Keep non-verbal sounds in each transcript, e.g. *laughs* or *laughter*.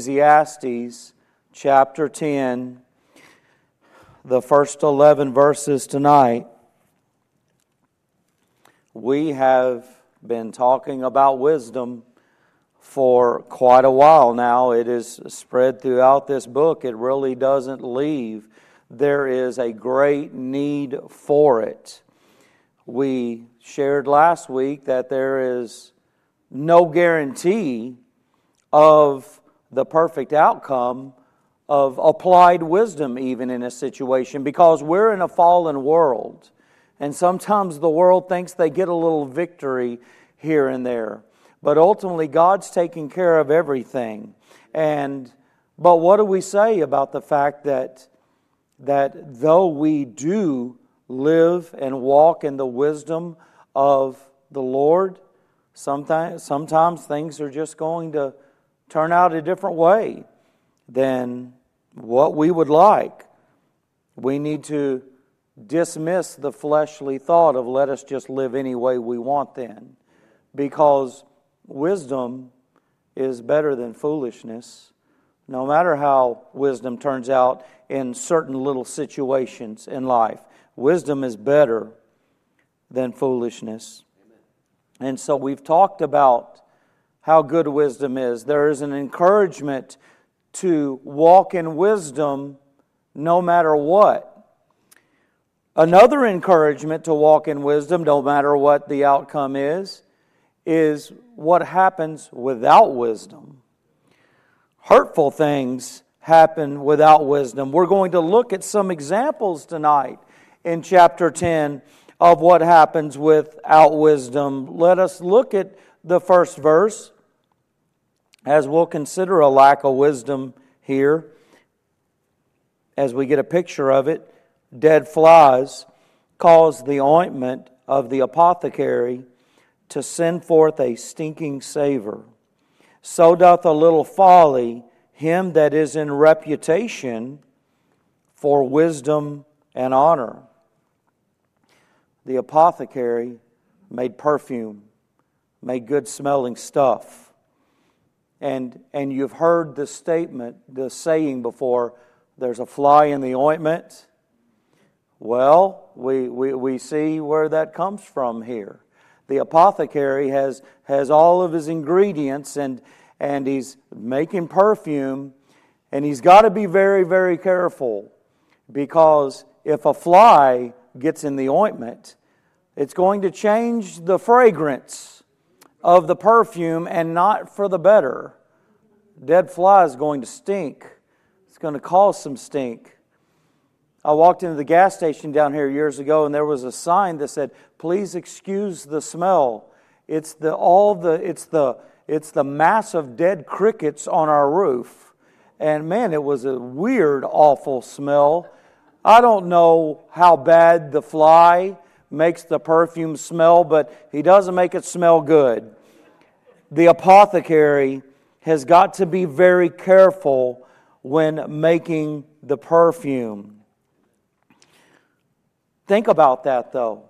Ecclesiastes chapter 10, the first 11 verses tonight. We have been talking about wisdom for quite a while now. It is spread throughout this book, it really doesn't leave. There is a great need for it. We shared last week that there is no guarantee of the perfect outcome of applied wisdom, even in a situation, because we're in a fallen world. And sometimes the world thinks they get a little victory here and there. But ultimately, God's taking care of everything. And but what do we say about the fact that that though we do live and walk in the wisdom of the Lord, sometimes sometimes things are just going to turn out a different way than what we would like. We need to dismiss the fleshly thought of let us just live any way we want then. Because wisdom is better than foolishness, no matter how wisdom turns out in certain little situations in life. Wisdom is better than foolishness. And so we've talked about how good wisdom is. There is an encouragement to walk in wisdom no matter what. Another encouragement to walk in wisdom, no matter what the outcome is, is what happens without wisdom. Hurtful things happen without wisdom. We're going to look at some examples tonight in chapter 10 of what happens without wisdom. Let us look at the first verse as we'll consider a lack of wisdom here as we get a picture of it. Dead flies cause the ointment of the apothecary to send forth a stinking savor. So doth a little folly him that is in reputation for wisdom and honor. The apothecary made perfume, made good smelling stuff. And, and you've heard the statement, the saying before there's a fly in the ointment. Well, we, we, we see where that comes from here the apothecary has, has all of his ingredients and, and he's making perfume, and he's got to be very, very careful because if a fly gets in the ointment, it's going to change the fragrance of the perfume and not for the better. Dead fly is going to stink. It's going to cause some stink. I walked into the gas station down here years ago and there was a sign that said, "Please excuse the smell." It's the all the it's the it's the mass of dead crickets on our roof. And man, it was a weird awful smell. I don't know how bad the fly makes the perfume smell, but he doesn't make it smell good. The apothecary has got to be very careful when making the perfume. Think about that, though.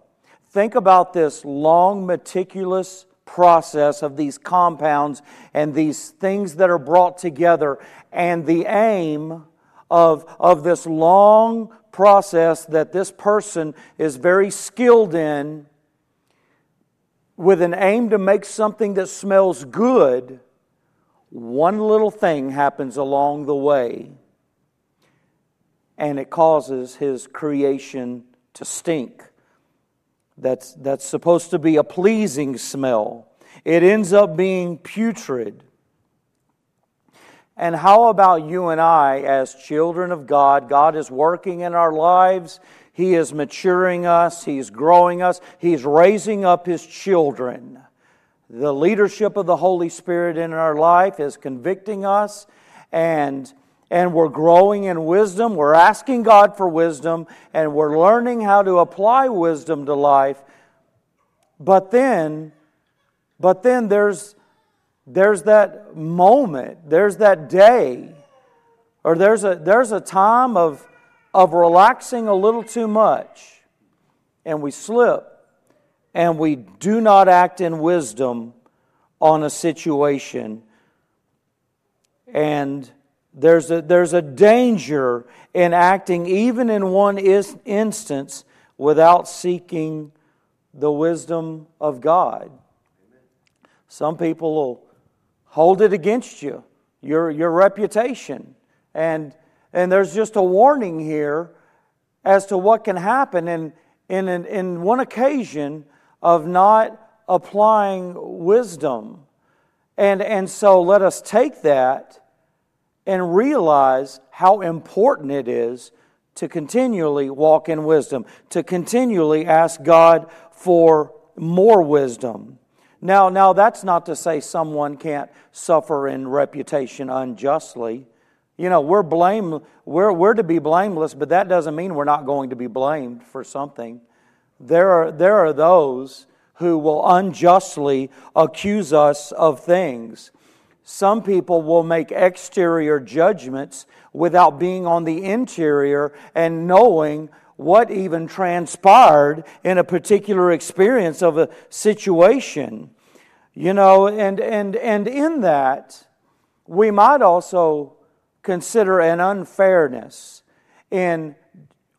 Think about this long, meticulous process of these compounds and these things that are brought together, and the aim of, of this long process that this person is very skilled in with an aim to make something that smells good, one little thing happens along the way, and it causes his creation to stink. That's, that's supposed to be a pleasing smell. It ends up being putrid. And how about you and I, as children of God? God is working in our lives. He is maturing us. He's growing us. He's raising up His children. The leadership of the Holy Spirit in our life is convicting us and and we're growing in wisdom. We're asking God for wisdom and we're learning how to apply wisdom to life. But then, but then there's, there's that moment, there's that day, or there's a, there's a time of, of relaxing a little too much and we slip and we do not act in wisdom on a situation And there's a, there's a danger in acting, even in one is, instance, without seeking the wisdom of God. Some people will hold it against you, your, your reputation. And, and there's just a warning here as to what can happen in, in, in one occasion of not applying wisdom. And, and so let us take that and realize how important it is to continually walk in wisdom, to continually ask God for more wisdom. Now, now that's not to say someone can't suffer in reputation unjustly. You know, we're blame we're, we're to be blameless, but that doesn't mean we're not going to be blamed for something. There are, there are those who will unjustly accuse us of things. Some people will make exterior judgments without being on the interior and knowing what even transpired in a particular experience of a situation. You know, and, and, and in that, we might also consider an unfairness in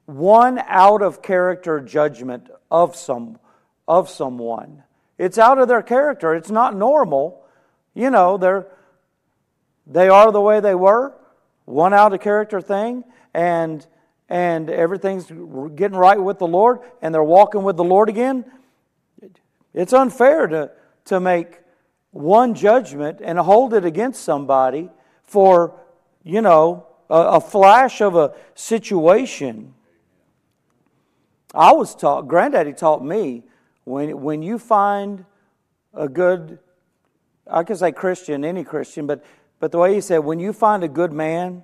one out of character judgment of some of someone. It's out of their character. It's not normal. You know, they're they are the way they were, one out of character thing, and and everything's getting right with the Lord, and they're walking with the Lord again. It's unfair to to make one judgment and hold it against somebody for you know, a, a flash of a situation. I was taught, Granddaddy taught me, when, when you find a good, I can say Christian, any Christian, but, but the way he said, when you find a good man,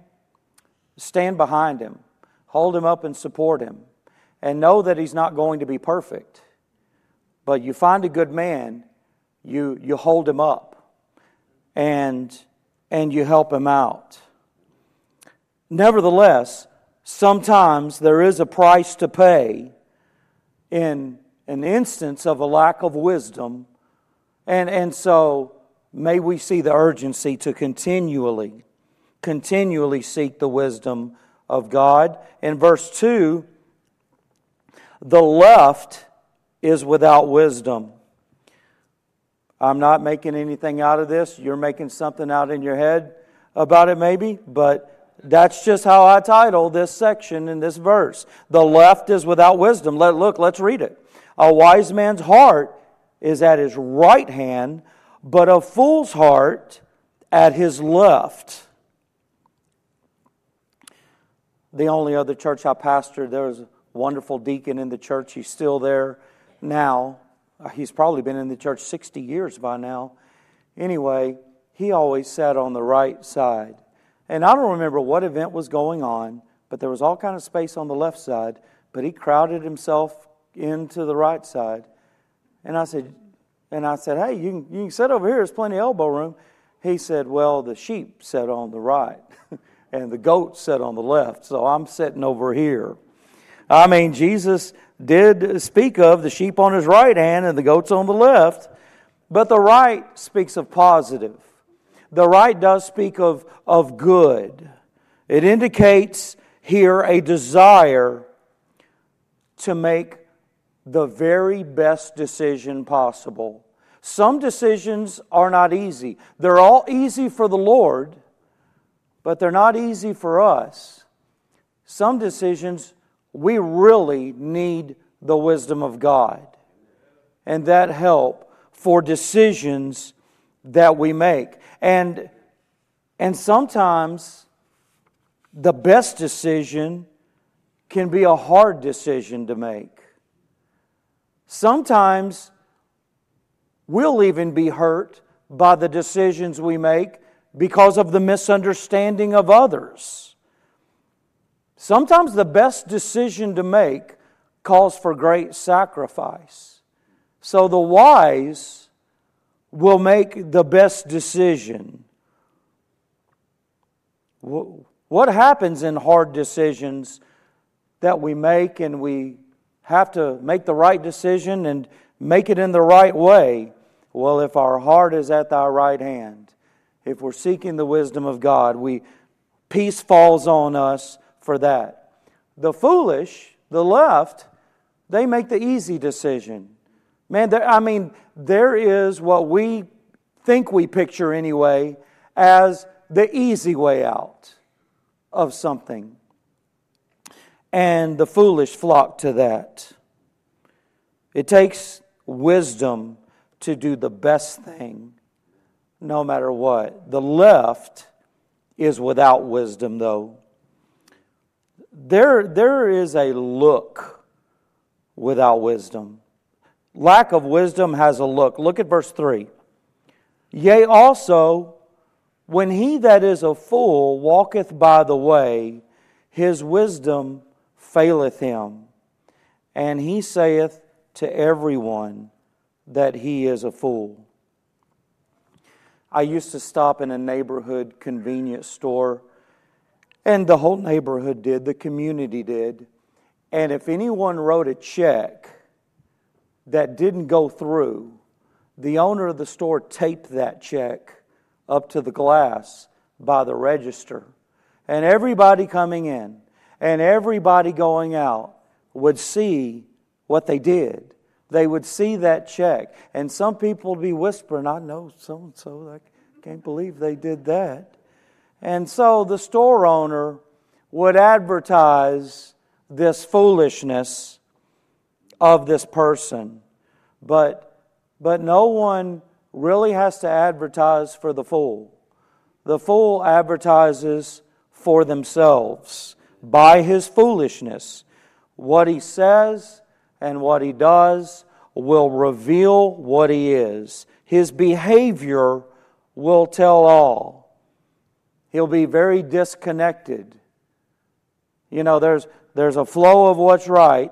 stand behind him, hold him up and support him, and know that he's not going to be perfect. But you find a good man, you, you hold him up, and, and you help him out. Nevertheless, sometimes there is a price to pay in an instance of a lack of wisdom. And, and so may we see the urgency to continually, continually seek the wisdom of God. In verse 2, the left is without wisdom. I'm not making anything out of this. You're making something out in your head about it, maybe, but that's just how I title this section in this verse. The left is without wisdom. Let look, let's read it. A wise man's heart is at his right hand, but a fool's heart at his left. The only other church I pastored, there was a wonderful deacon in the church. He's still there now. Uh, he's probably been in the church 60 years by now. Anyway, he always sat on the right side. And I don't remember what event was going on, but there was all kind of space on the left side, but he crowded himself into the right side. And I said, and I said, hey, you can, you can sit over here. There's plenty of elbow room. He said, well, the sheep sat on the right, and the goats sat on the left, so I'm sitting over here. I mean, Jesus did speak of the sheep on his right hand and the goats on the left, but the right speaks of positive the right does speak of, of good. It indicates here a desire to make the very best decision possible. Some decisions are not easy. They're all easy for the Lord, but they're not easy for us. Some decisions, we really need the wisdom of God and that help for decisions that we make. And, and sometimes the best decision can be a hard decision to make. Sometimes we'll even be hurt by the decisions we make because of the misunderstanding of others. Sometimes the best decision to make calls for great sacrifice. So the wise will make the best decision. What happens in hard decisions that we make and we have to make the right decision and make it in the right way? Well, if our heart is at thy right hand, if we're seeking the wisdom of God, we peace falls on us for that. The foolish, the left, they make the easy decision. Man, there, I mean, there is what we think we picture anyway as the easy way out of something. And the foolish flock to that. It takes wisdom to do the best thing, no matter what. The left is without wisdom, though. There, there is a look without wisdom. Lack of wisdom has a look. Look at verse 3. Yea, also, when he that is a fool walketh by the way, his wisdom faileth him. And he saith to everyone that he is a fool. I used to stop in a neighborhood convenience store, and the whole neighborhood did, the community did. And if anyone wrote a check that didn't go through, the owner of the store taped that check up to the glass by the register. And everybody coming in and everybody going out would see what they did. They would see that check. And some people would be whispering, I know so and so. I can't believe they did that. And so the store owner would advertise this foolishness of this person. But, but no one really has to advertise for the fool. The fool advertises for themselves by his foolishness. What he says and what he does will reveal what he is. His behavior will tell all. He'll be very disconnected. You know, there's, there's a flow of what's right,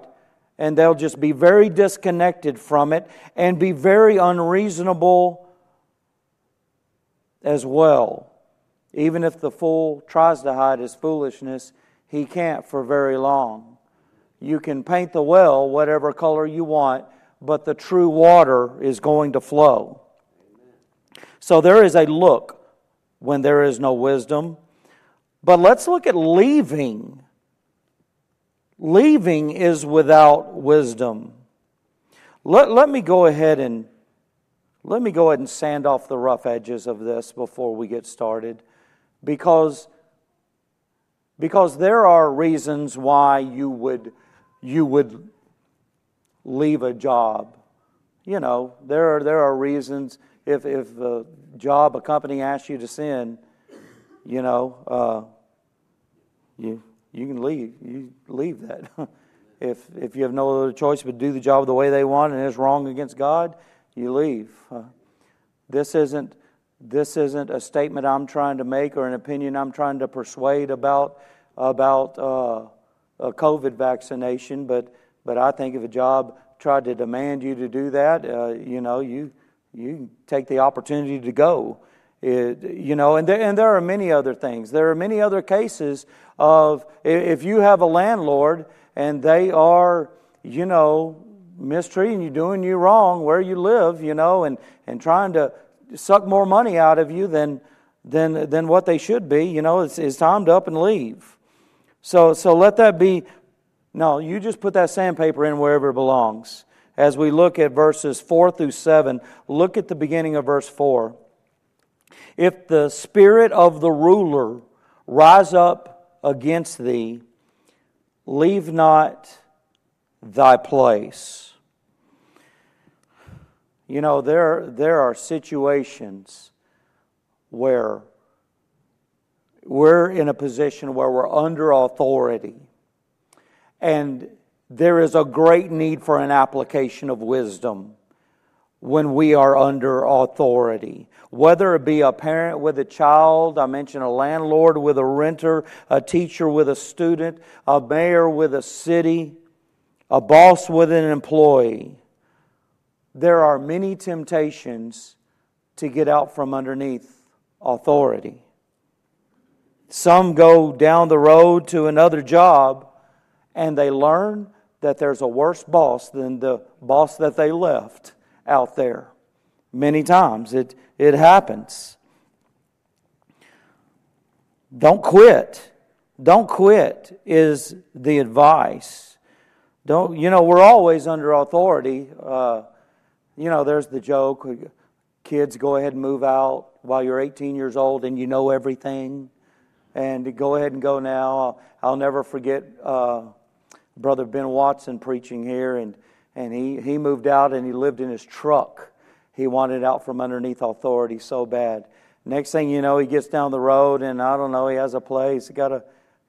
and they'll just be very disconnected from it and be very unreasonable as well. Even if the fool tries to hide his foolishness, he can't for very long. You can paint the well whatever color you want, but the true water is going to flow. So there is a look when there is no wisdom. But let's look at leaving Leaving is without wisdom. Let, let me go ahead and let me go ahead and sand off the rough edges of this before we get started because because there are reasons why you would you would leave a job. You know, there are there are reasons if if a job a company asks you to send, you know, uh, you you can leave. You leave that. *laughs* if if you have no other choice but do the job the way they want and it's wrong against God, you leave. Uh, this isn't this isn't a statement I'm trying to make or an opinion I'm trying to persuade about about uh, a COVID vaccination, but but I think if a job tried to demand you to do that, uh, you know, you you take the opportunity to go. It, you know, and there, and there are many other things. There are many other cases of if you have a landlord and they are, you know, mistreating you, doing you wrong where you live, you know, and, and trying to suck more money out of you than, than, than what they should be, you know, it's, it's time to up and leave. So, so let that be. No, you just put that sandpaper in wherever it belongs. As we look at verses 4 through 7, look at the beginning of verse 4. If the spirit of the ruler rise up against thee, leave not thy place. You know, there, there are situations where we're in a position where we're under authority, and there is a great need for an application of wisdom when we are under authority. Whether it be a parent with a child, I mentioned a landlord with a renter, a teacher with a student, a mayor with a city, a boss with an employee. There are many temptations to get out from underneath authority. Some go down the road to another job and they learn that there's a worse boss than the boss that they left out there. Many times it, it happens. Don't quit. Don't quit is the advice. Don't you know we're always under authority. Uh, you know, there's the joke: kids, go ahead and move out while you're 18 years old and you know everything, and go ahead and go now. I'll, I'll never forget uh, Brother Ben Watson preaching here, and and he he moved out and he lived in his truck. He wanted out from underneath authority so bad. Next thing you know, he gets down the road, and I don't know, he has a place, he got a,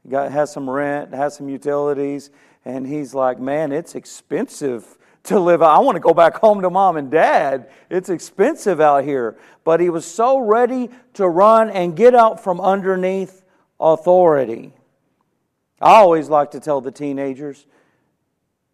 got has some rent, has some utilities, and he's like, man, it's expensive to live. I want to go back home to mom and dad. It's expensive out here. But he was so ready to run and get out from underneath authority. I always like to tell the teenagers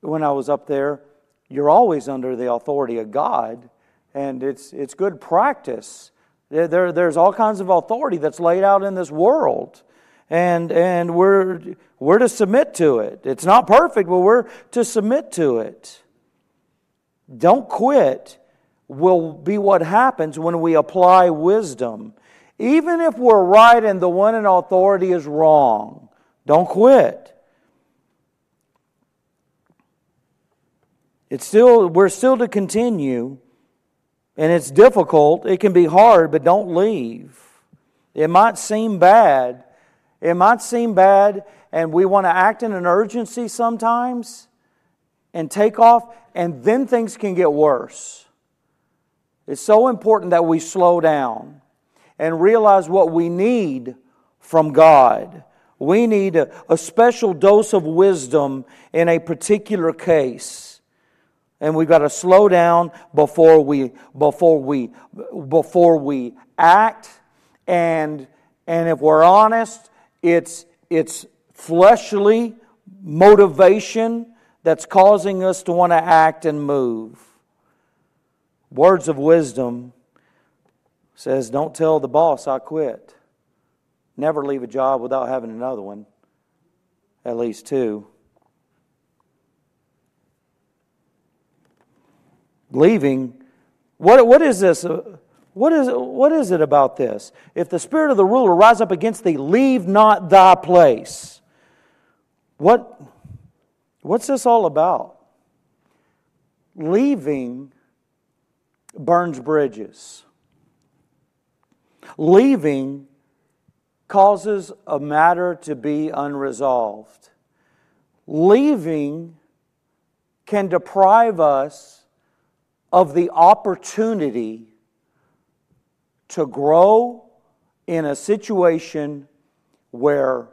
when I was up there, you're always under the authority of God, and it's, it's good practice there, there's all kinds of authority that's laid out in this world. And, and we're, we're to submit to it. It's not perfect, but we're to submit to it. Don't quit will be what happens when we apply wisdom. Even if we're right and the one in authority is wrong, don't quit. It's still, we're still to continue and it's difficult, it can be hard, but don't leave. It might seem bad. It might seem bad, and we want to act in an urgency sometimes and take off, and then things can get worse. It's so important that we slow down and realize what we need from God. We need a, a special dose of wisdom in a particular case. And we've got to slow down before we before we before we act. And and if we're honest it's it's fleshly motivation that's causing us to want to act and move. Words of wisdom says don't tell the boss i quit never leave a job without having another one at least two leaving. What, what is this? Uh, what is, what is it about this? If the spirit of the ruler rise up against thee, leave not thy place. What, what's this all about? Leaving burns bridges. Leaving causes a matter to be unresolved. Leaving can deprive us of the opportunity to grow in a situation where,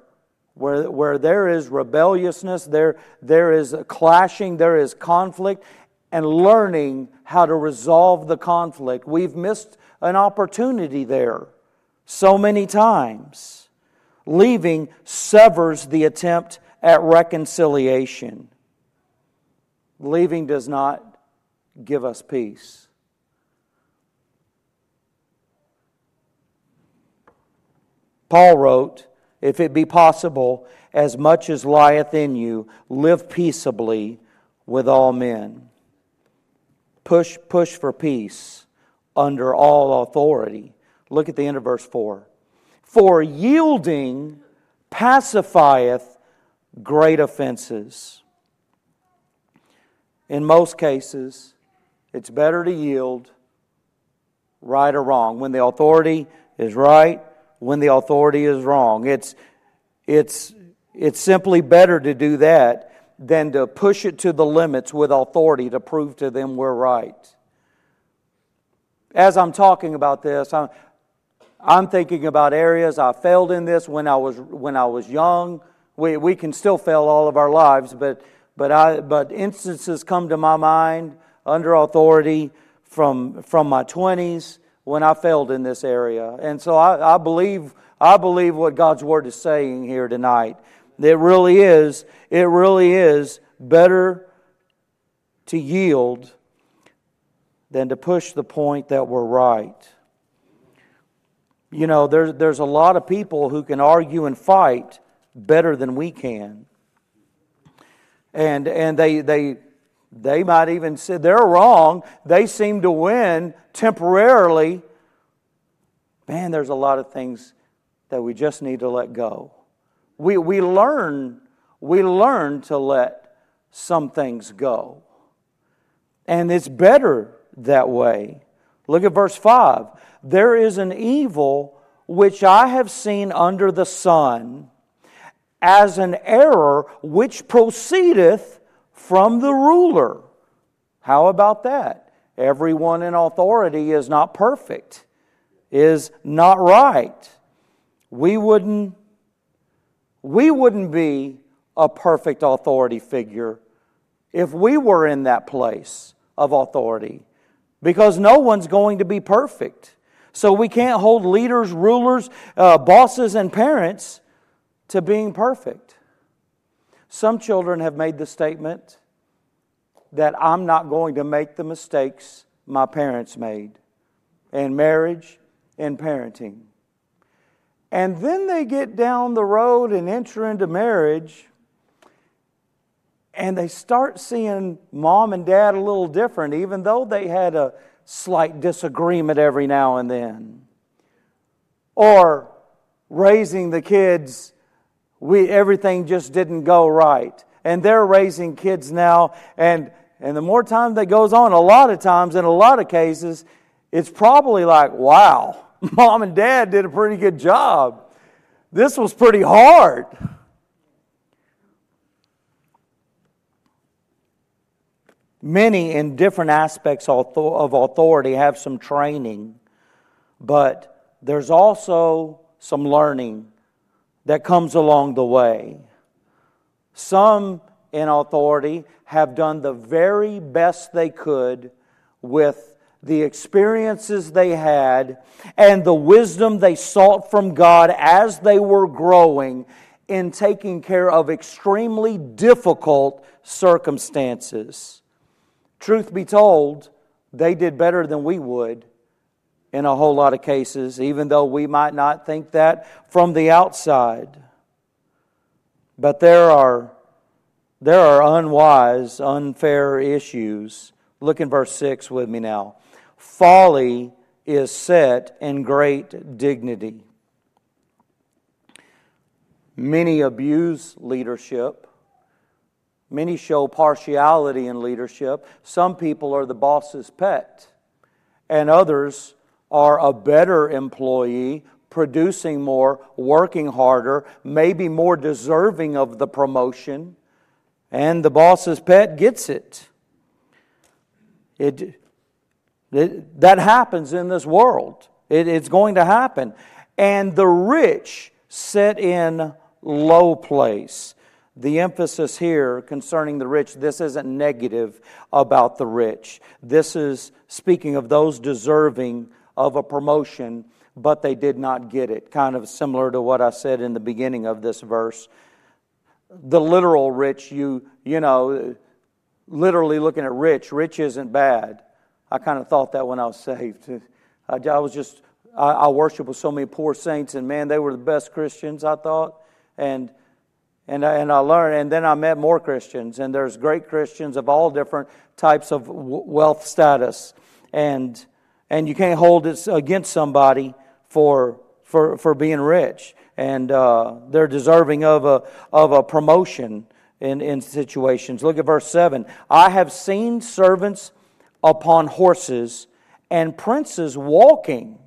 where, where there is rebelliousness, there, there is clashing, there is conflict, and learning how to resolve the conflict. We've missed an opportunity there so many times. Leaving severs the attempt at reconciliation. Leaving does not give us peace. Paul wrote, If it be possible, as much as lieth in you, live peaceably with all men. Push, push for peace under all authority. Look at the end of verse 4. For yielding pacifieth great offenses. In most cases, it's better to yield, right or wrong. When the authority is right, when the authority is wrong. It's, it's, it's simply better to do that than to push it to the limits with authority to prove to them we're right. As I'm talking about this, I'm, I'm thinking about areas I failed in this when I was, when I was young. We, we can still fail all of our lives, but, but, I, but instances come to my mind under authority from, from my 20s when I failed in this area. And so I, I, believe, I believe what God's Word is saying here tonight. It really is, it really is better to yield than to push the point that we're right. You know, there's, there's a lot of people who can argue and fight better than we can. And, and they, they, they might even say they're wrong. They seem to win temporarily. Man, there's a lot of things that we just need to let go. We, we learn we learn to let some things go. And it's better that way. Look at verse 5. There is an evil which I have seen under the sun, as an error which proceedeth from the ruler. How about that? Everyone in authority is not perfect, is not right. We wouldn't, we wouldn't be a perfect authority figure if we were in that place of authority because no one's going to be perfect. So we can't hold leaders, rulers, uh, bosses, and parents to being perfect. Some children have made the statement that I'm not going to make the mistakes my parents made in marriage and parenting. And then they get down the road and enter into marriage, and they start seeing mom and dad a little different, even though they had a slight disagreement every now and then. Or raising the kids, we, everything just didn't go right. And they're raising kids now, and, and the more time that goes on, a lot of times, in a lot of cases, it's probably like, wow, *laughs* mom and dad did a pretty good job. This was pretty hard. Many in different aspects of authority have some training, but there's also some learning that comes along the way. Some in authority have done the very best they could with the experiences they had and the wisdom they sought from God as they were growing in taking care of extremely difficult circumstances. Truth be told, they did better than we would in a whole lot of cases, even though we might not think that from the outside. But there are, there are unwise, unfair issues. Look in verse 6 with me now. Folly is set in great dignity. Many abuse leadership Many show partiality in leadership. Some people are the boss's pet, and others are a better employee, producing more, working harder, maybe more deserving of the promotion, and the boss's pet gets it. It, it that happens in this world. It, it's going to happen. And the rich sit in low place the emphasis here concerning the rich, this isn't negative about the rich. This is speaking of those deserving of a promotion, but they did not get it. Kind of similar to what I said in the beginning of this verse. The literal rich, you, you know, literally looking at rich, rich isn't bad. I kind of thought that when I was saved. *laughs* I, I was just, I, I worship with so many poor saints, and man, they were the best Christians, I thought. And and I, and I learned, and then I met more Christians, and there's great Christians of all different types of wealth status, and and you can't hold it against somebody for for for being rich, and uh, they're deserving of a of a promotion in in situations. Look at verse seven. I have seen servants upon horses, and princes walking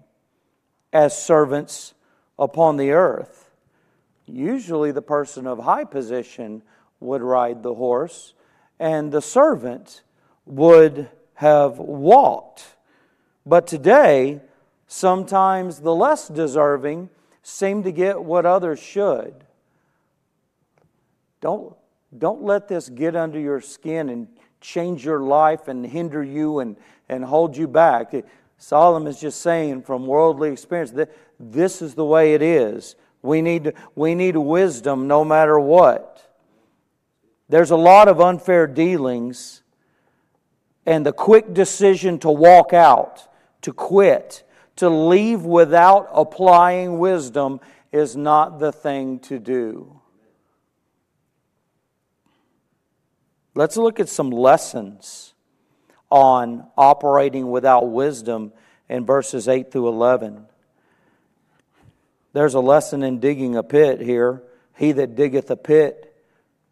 as servants upon the earth. Usually, the person of high position would ride the horse, and the servant would have walked. But today, sometimes the less deserving seem to get what others should. Don't, don't let this get under your skin and change your life and hinder you and, and hold you back. Solomon is just saying from worldly experience that this is the way it is. We need, we need wisdom no matter what. There's a lot of unfair dealings, and the quick decision to walk out, to quit, to leave without applying wisdom is not the thing to do. Let's look at some lessons on operating without wisdom in verses 8 through 11. There's a lesson in digging a pit here. He that diggeth a pit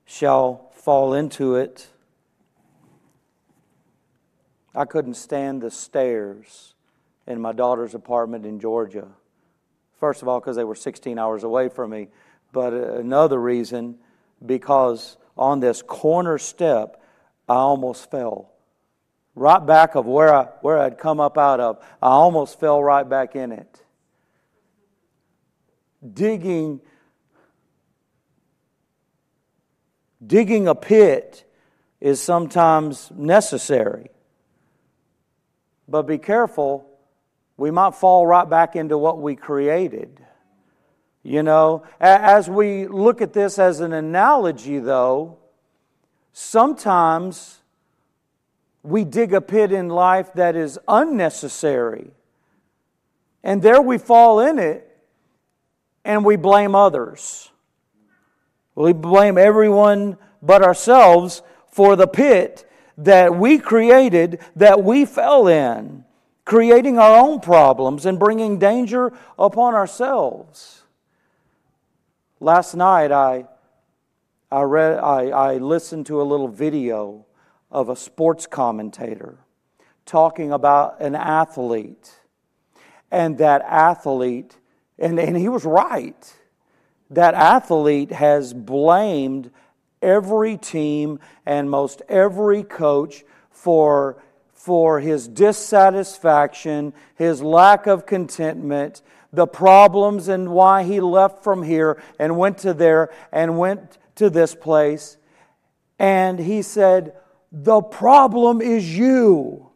shall fall into it. I couldn't stand the stairs in my daughter's apartment in Georgia. First of all, because they were 16 hours away from me, but another reason, because on this corner step, I almost fell. Right back of where, I, where I'd come up out of, I almost fell right back in it. Digging, digging a pit is sometimes necessary. But be careful, we might fall right back into what we created. You know, as we look at this as an analogy, though, sometimes we dig a pit in life that is unnecessary. And there we fall in it and we blame others. We blame everyone but ourselves for the pit that we created, that we fell in, creating our own problems and bringing danger upon ourselves. Last night, I, I, read, I, I listened to a little video of a sports commentator talking about an athlete. And that athlete, and, and he was right, that athlete has blamed every team and most every coach for, for his dissatisfaction, his lack of contentment, the problems, and why he left from here and went to there and went to this place. And he said, The problem is you.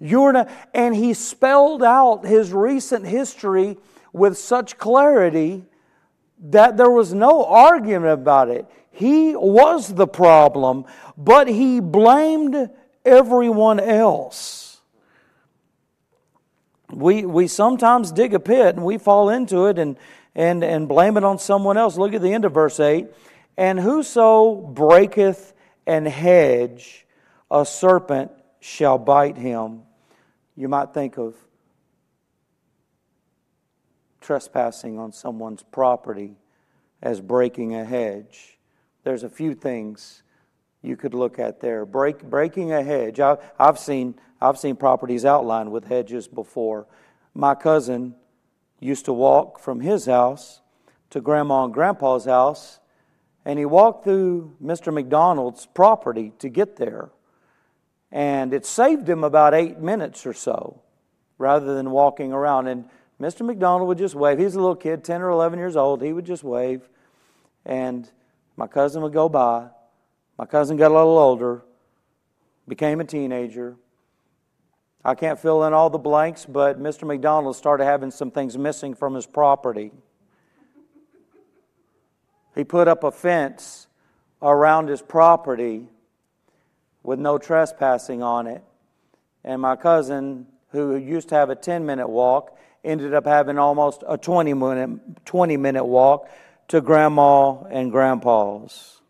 You're not, and he spelled out his recent history with such clarity that there was no argument about it. He was the problem, but he blamed everyone else. We, we sometimes dig a pit and we fall into it and, and, and blame it on someone else. Look at the end of verse 8. And whoso breaketh an hedge, a serpent shall bite him. You might think of trespassing on someone's property as breaking a hedge there's a few things you could look at there. Break, breaking a hedge. I, I've, seen, I've seen properties outlined with hedges before. My cousin used to walk from his house to Grandma and Grandpa's house, and he walked through Mr. McDonald's property to get there. And it saved him about eight minutes or so rather than walking around. And Mr. McDonald would just wave. He's a little kid, 10 or 11 years old. He would just wave. And my cousin would go by. My cousin got a little older, became a teenager. I can't fill in all the blanks, but Mr. McDonald started having some things missing from his property. He put up a fence around his property with no trespassing on it. And my cousin, who used to have a 10 minute walk, ended up having almost a 20 minute, 20 minute walk to grandma and grandpa's.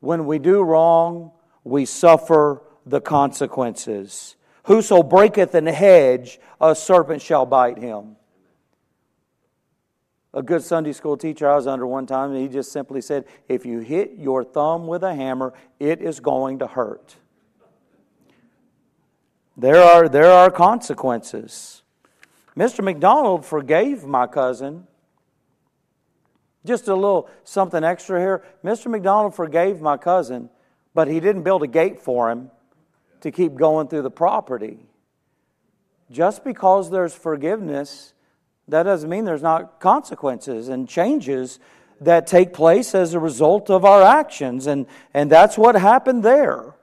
When we do wrong, we suffer the consequences. Whoso breaketh an hedge, a serpent shall bite him. A good Sunday school teacher I was under one time, he just simply said, If you hit your thumb with a hammer, it is going to hurt. There are, there are consequences. Mr. McDonald forgave my cousin just a little something extra here. Mr. McDonald forgave my cousin, but he didn't build a gate for him to keep going through the property. Just because there's forgiveness, that doesn't mean there's not consequences and changes that take place as a result of our actions. And, and that's what happened there.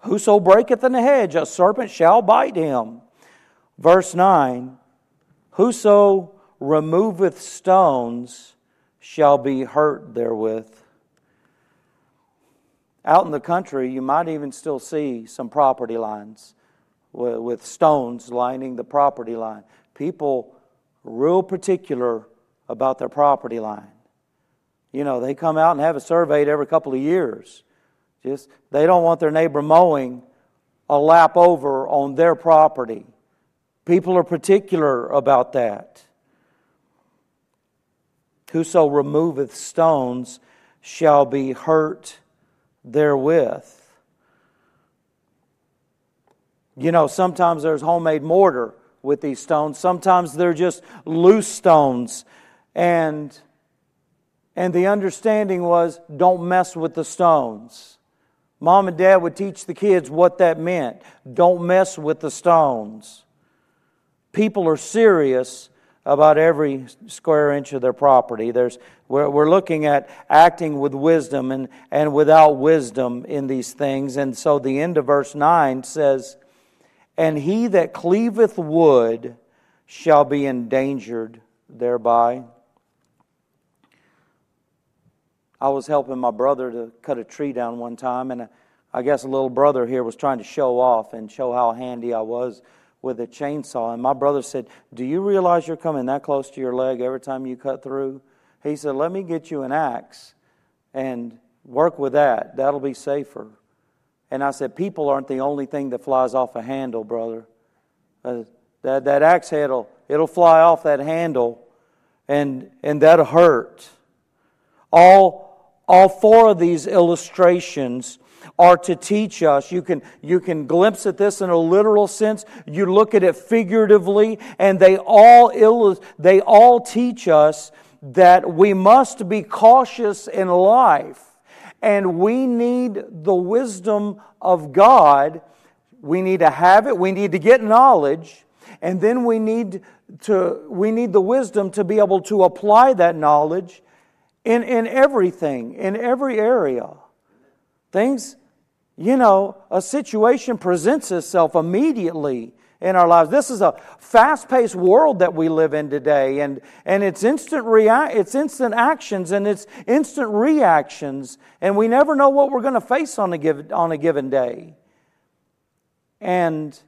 Whoso breaketh in the hedge, a serpent shall bite him. Verse 9 Whoso removeth stones shall be hurt therewith. Out in the country, you might even still see some property lines with stones lining the property line. People real particular about their property line. You know, they come out and have it surveyed every couple of years. Just they don't want their neighbor mowing a lap over on their property People are particular about that. Whoso removeth stones shall be hurt therewith. You know, sometimes there's homemade mortar with these stones, sometimes they're just loose stones. And, and the understanding was don't mess with the stones. Mom and dad would teach the kids what that meant. Don't mess with the stones. People are serious about every square inch of their property. There's, we're, we're looking at acting with wisdom and, and without wisdom in these things. And so the end of verse 9 says, And he that cleaveth wood shall be endangered thereby. I was helping my brother to cut a tree down one time, and I guess a little brother here was trying to show off and show how handy I was with a chainsaw. And my brother said, Do you realize you're coming that close to your leg every time you cut through? He said, Let me get you an axe and work with that. That'll be safer. And I said, People aren't the only thing that flies off a handle, brother. Uh, that, that axe head will it'll fly off that handle and, and that'll hurt. All all four of these illustrations are to teach us. You can, you can glimpse at this in a literal sense. You look at it figuratively, and they all, they all teach us that we must be cautious in life. And we need the wisdom of God. We need to have it. We need to get knowledge. And then we need to, we need the wisdom to be able to apply that knowledge in, in everything, in every area. Things, you know, a situation presents itself immediately in our lives. This is a fast-paced world that we live in today, and, and it's instant rea- it's instant actions and it's instant reactions, and we never know what we're going to face on a given on a given day. And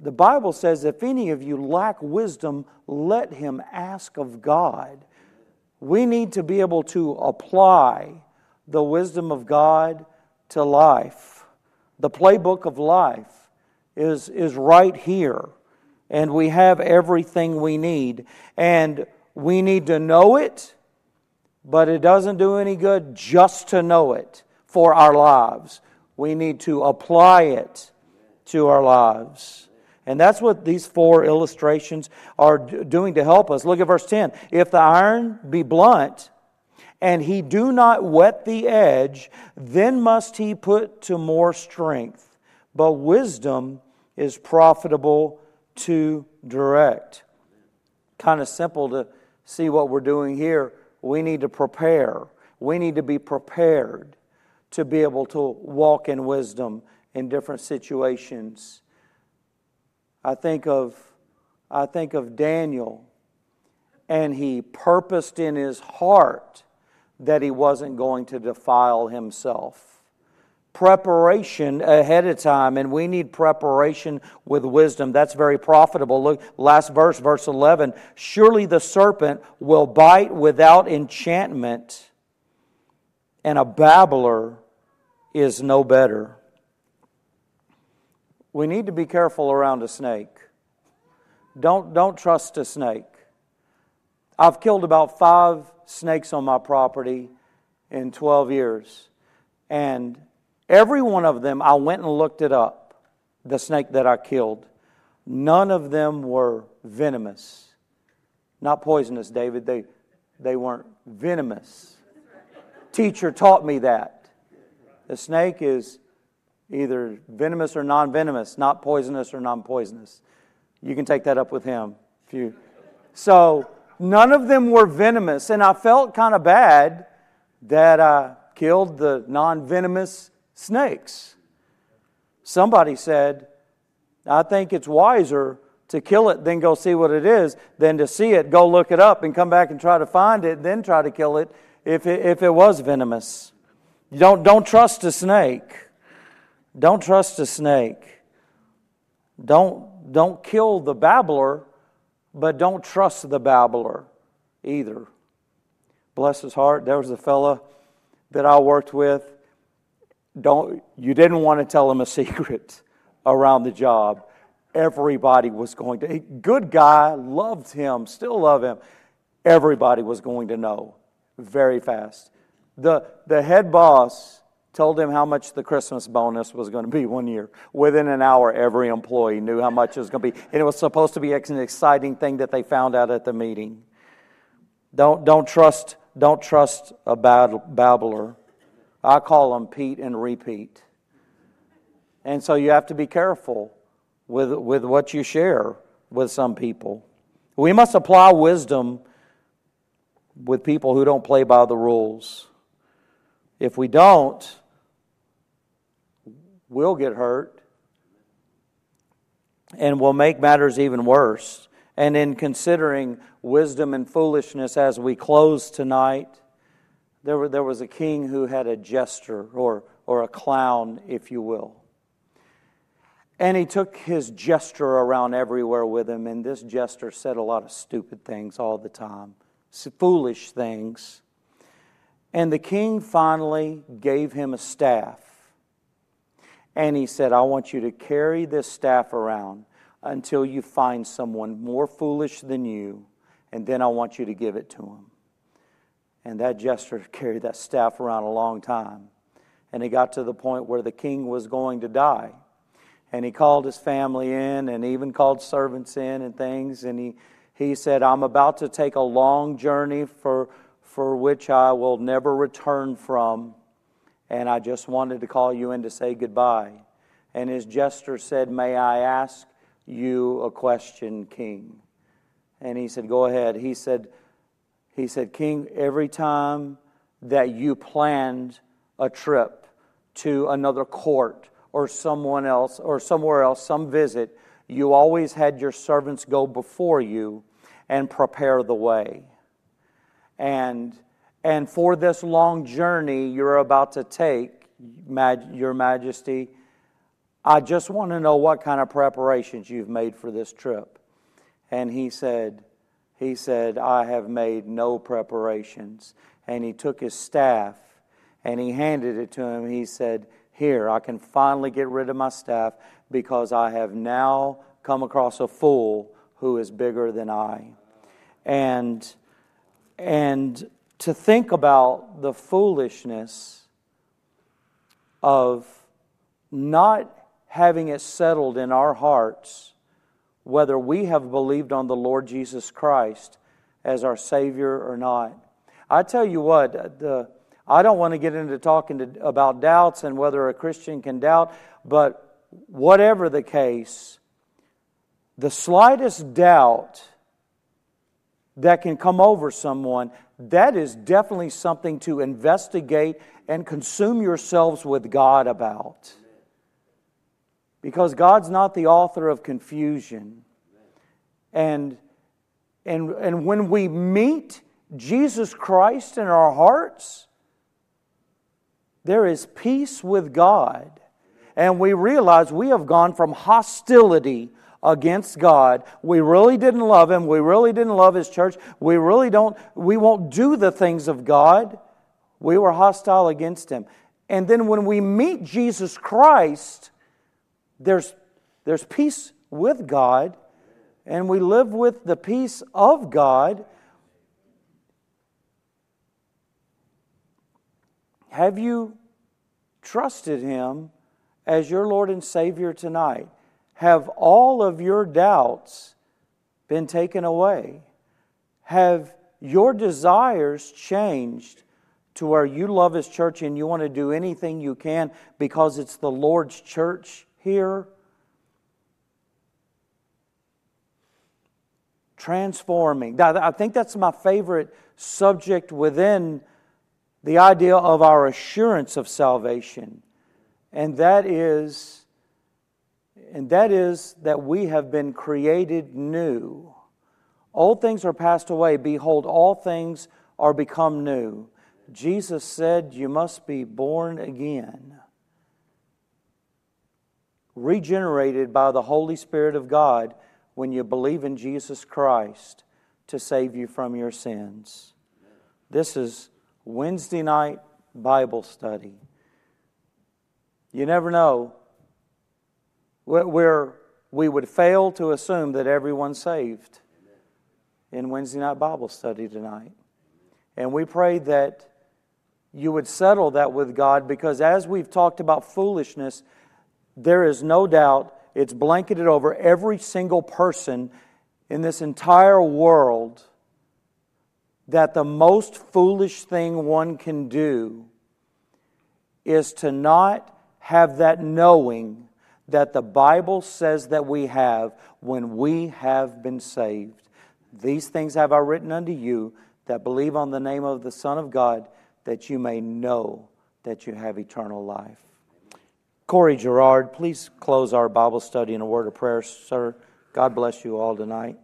the Bible says, if any of you lack wisdom, let him ask of God. We need to be able to apply the wisdom of God to life. The playbook of life is, is right here, and we have everything we need. And we need to know it, but it doesn't do any good just to know it for our lives. We need to apply it to our lives. And that's what these four illustrations are doing to help us. Look at verse 10. If the iron be blunt, and he do not wet the edge, then must he put to more strength. But wisdom is profitable to direct. Kind of simple to see what we're doing here. We need to prepare. We need to be prepared to be able to walk in wisdom in different situations. I think of, I think of Daniel, and he purposed in his heart that he wasn't going to defile himself. Preparation ahead of time, and we need preparation with wisdom. That's very profitable. Look, last verse, verse 11. Surely the serpent will bite without enchantment, and a babbler is no better. We need to be careful around a snake. Don't, don't trust a snake. I've killed about five snakes on my property in 12 years. And every one of them, I went and looked it up, the snake that I killed. None of them were venomous. Not poisonous, David. They, they weren't venomous. Teacher taught me that. The snake is either venomous or non venomous, not poisonous or non poisonous. You can take that up with him. If you... So, none of them were venomous, and I felt kind of bad that I killed the non venomous snakes. Somebody said, I think it's wiser to kill it than go see what it is than to see it, go look it up, and come back and try to find it, then try to kill it if it, if it was venomous. You don't, don't trust a snake. Don't trust a snake. Don't, don't kill the babbler, but don't trust the babbler either. Bless his heart. There was a fella that I worked with. Don't, you didn't want to tell him a *laughs* secret around the job. everybody was going to, good guy, loved him, still love him. Everybody was going to know very fast. The, the head boss told him how much the Christmas bonus was going to be one year. Within an hour, every employee knew how much it was going to be. And it was supposed to be an exciting thing that they found out at the meeting. Don't, don't, trust, don't trust a babbler. I call them Pete and repeat. And so you have to be careful with, with what you share with some people. We must apply wisdom with people who don't play by the rules. If we don't, we'll get hurt and will make matters even worse. And in considering wisdom and foolishness as we close tonight, there, were, there was a king who had a jester or, or a clown, if you will. And he took his jester around everywhere with him, and this jester said a lot of stupid things all the time, foolish things. And the king finally gave him a staff. And he said, I want you to carry this staff around until you find someone more foolish than you, and then I want you to give it to him. And that jester *laughs* carried that staff around a long time. And he got to the point where the king was going to die and he called his family in and even called servants in and things and he, he said i'm about to take a long journey for, for which i will never return from and i just wanted to call you in to say goodbye. And his jester said may i ask you a question king? And he said go ahead. He said he said king every time that you planned a trip to another court or someone else or somewhere else, some visit, you always had your servants go before you and prepare the way. And, and for this long journey you're about to take, Your Majesty, I just want to know what kind of preparations you've made for this trip. And he said, he said, I have made no preparations. And he took his staff and he handed it to him. He said, here, I can finally get rid of my staff because I have now come across a fool who is bigger than I. And, and to think about the foolishness of not having it settled in our hearts whether we have believed on the Lord Jesus Christ as our Savior or not. I tell you what, the, I don't want to get into talking to, about doubts and whether a Christian can doubt, but whatever the case, the slightest doubt that can come over someone, that is definitely something to investigate and consume yourselves with God about. Because God's not the author of confusion. And, and, and when we meet Jesus Christ in our hearts, there is peace with God. And we realize we have gone from hostility against God. We really didn't love Him. We really didn't love His church. We really don't, we won't do the things of God. We were hostile against Him. And then when we meet Jesus Christ, there's, there's peace with God, and we live with the peace of God. Have you trusted Him as your Lord and Savior tonight? Have all of your doubts been taken away? Have your desires changed to where you love His church and you want to do anything you can because it's the Lord's church here? Transforming. I think that's my favorite subject within the idea of our assurance of salvation. And that is and that is that we have been created new. Old things are passed away, behold all things are become new. Jesus said you must be born again. Regenerated by the Holy Spirit of God when you believe in Jesus Christ to save you from your sins. This is Wednesday night Bible study. You never know. We're, we would fail to assume that everyone's saved in Wednesday night Bible study tonight. And we pray that you would settle that with God because as we've talked about foolishness, there is no doubt it's blanketed over every single person in this entire world that the most foolish thing one can do is to not have that knowing that the Bible says that we have when we have been saved. These things have I written unto you that believe on the name of the Son of God, that you may know that you have eternal life. Corey Gerard, please close our Bible study in a word of prayer, sir. God bless you all tonight.